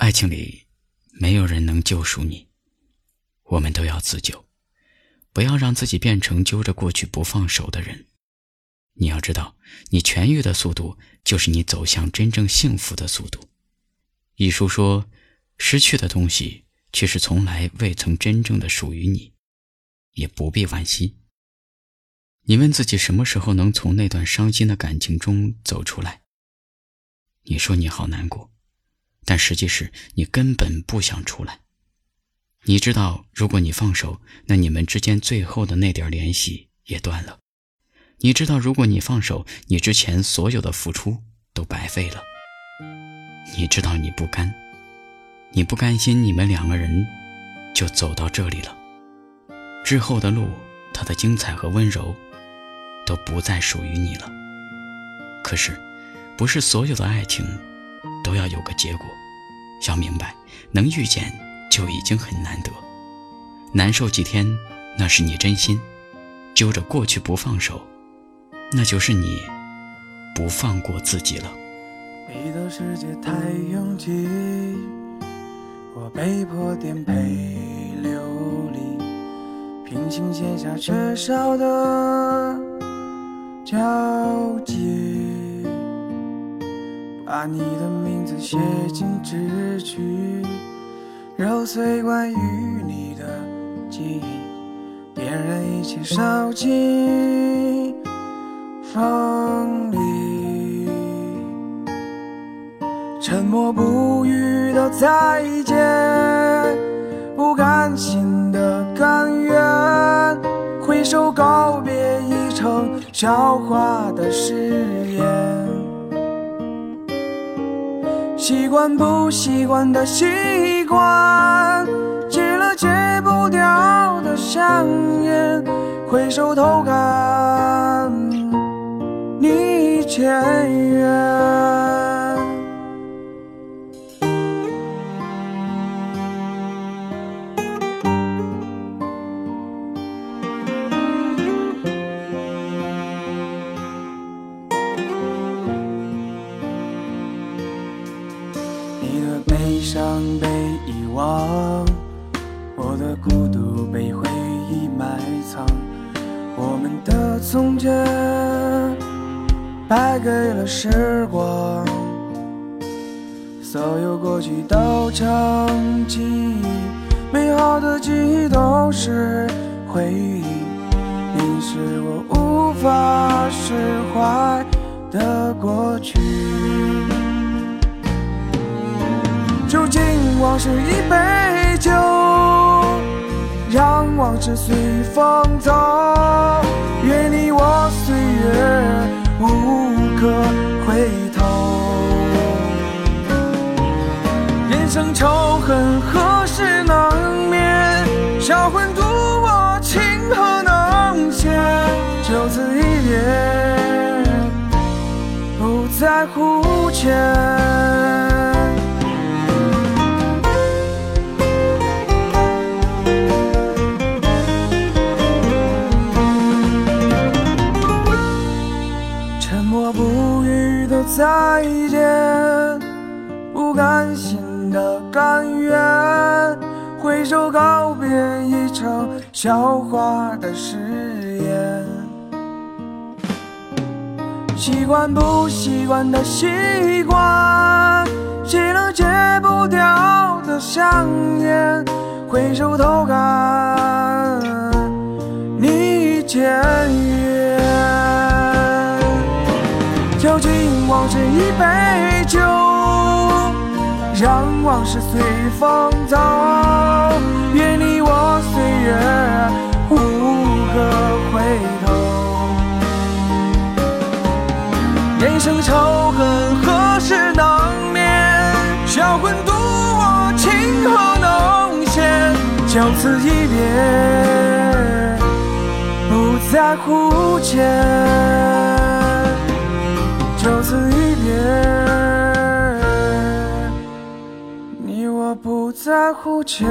爱情里没有人能救赎你，我们都要自救，不要让自己变成揪着过去不放手的人。你要知道，你痊愈的速度就是你走向真正幸福的速度。一书说，失去的东西却是从来未曾真正的属于你，也不必惋惜。你问自己什么时候能从那段伤心的感情中走出来？你说你好难过，但实际是你根本不想出来。你知道，如果你放手，那你们之间最后的那点联系也断了。你知道，如果你放手，你之前所有的付出都白费了。你知道你不甘，你不甘心你们两个人就走到这里了。之后的路，它的精彩和温柔。都不再属于你了。可是，不是所有的爱情都要有个结果。要明白，能遇见就已经很难得。难受几天，那是你真心；揪着过去不放手，那就是你不放过自己了。你的世界太拥挤，我被迫颠沛流离，平行线下缺少的。交接，把你的名字写进纸句，揉碎关于你的记忆，点燃一切烧尽风里，沉默不语的再见，不甘心的甘愿，挥手告别已。成笑话的誓言，习惯不习惯的习惯，戒了戒不掉的香烟，回首偷看你前缘。伤被遗忘，我的孤独被回忆埋藏，我们的从前败给了时光，所有过去都成记忆，美好的记忆都是回忆，你是我无法释怀的过去。敬往事一杯酒，让往事随风走。愿你我岁月无可回头。人生仇恨何时能灭？销魂独我情何能歇？就此一别，不在乎前。再见，不甘心的甘愿，挥手告别已成笑话的誓言。习惯不习惯的习惯，戒了戒不掉的香烟，回首偷看这。一杯酒，让往事随风走。愿你我岁月无可回头。人生仇恨何时能灭？销魂渡我情何能歇？就此一别，不在乎前。就此一别，你我不在乎前。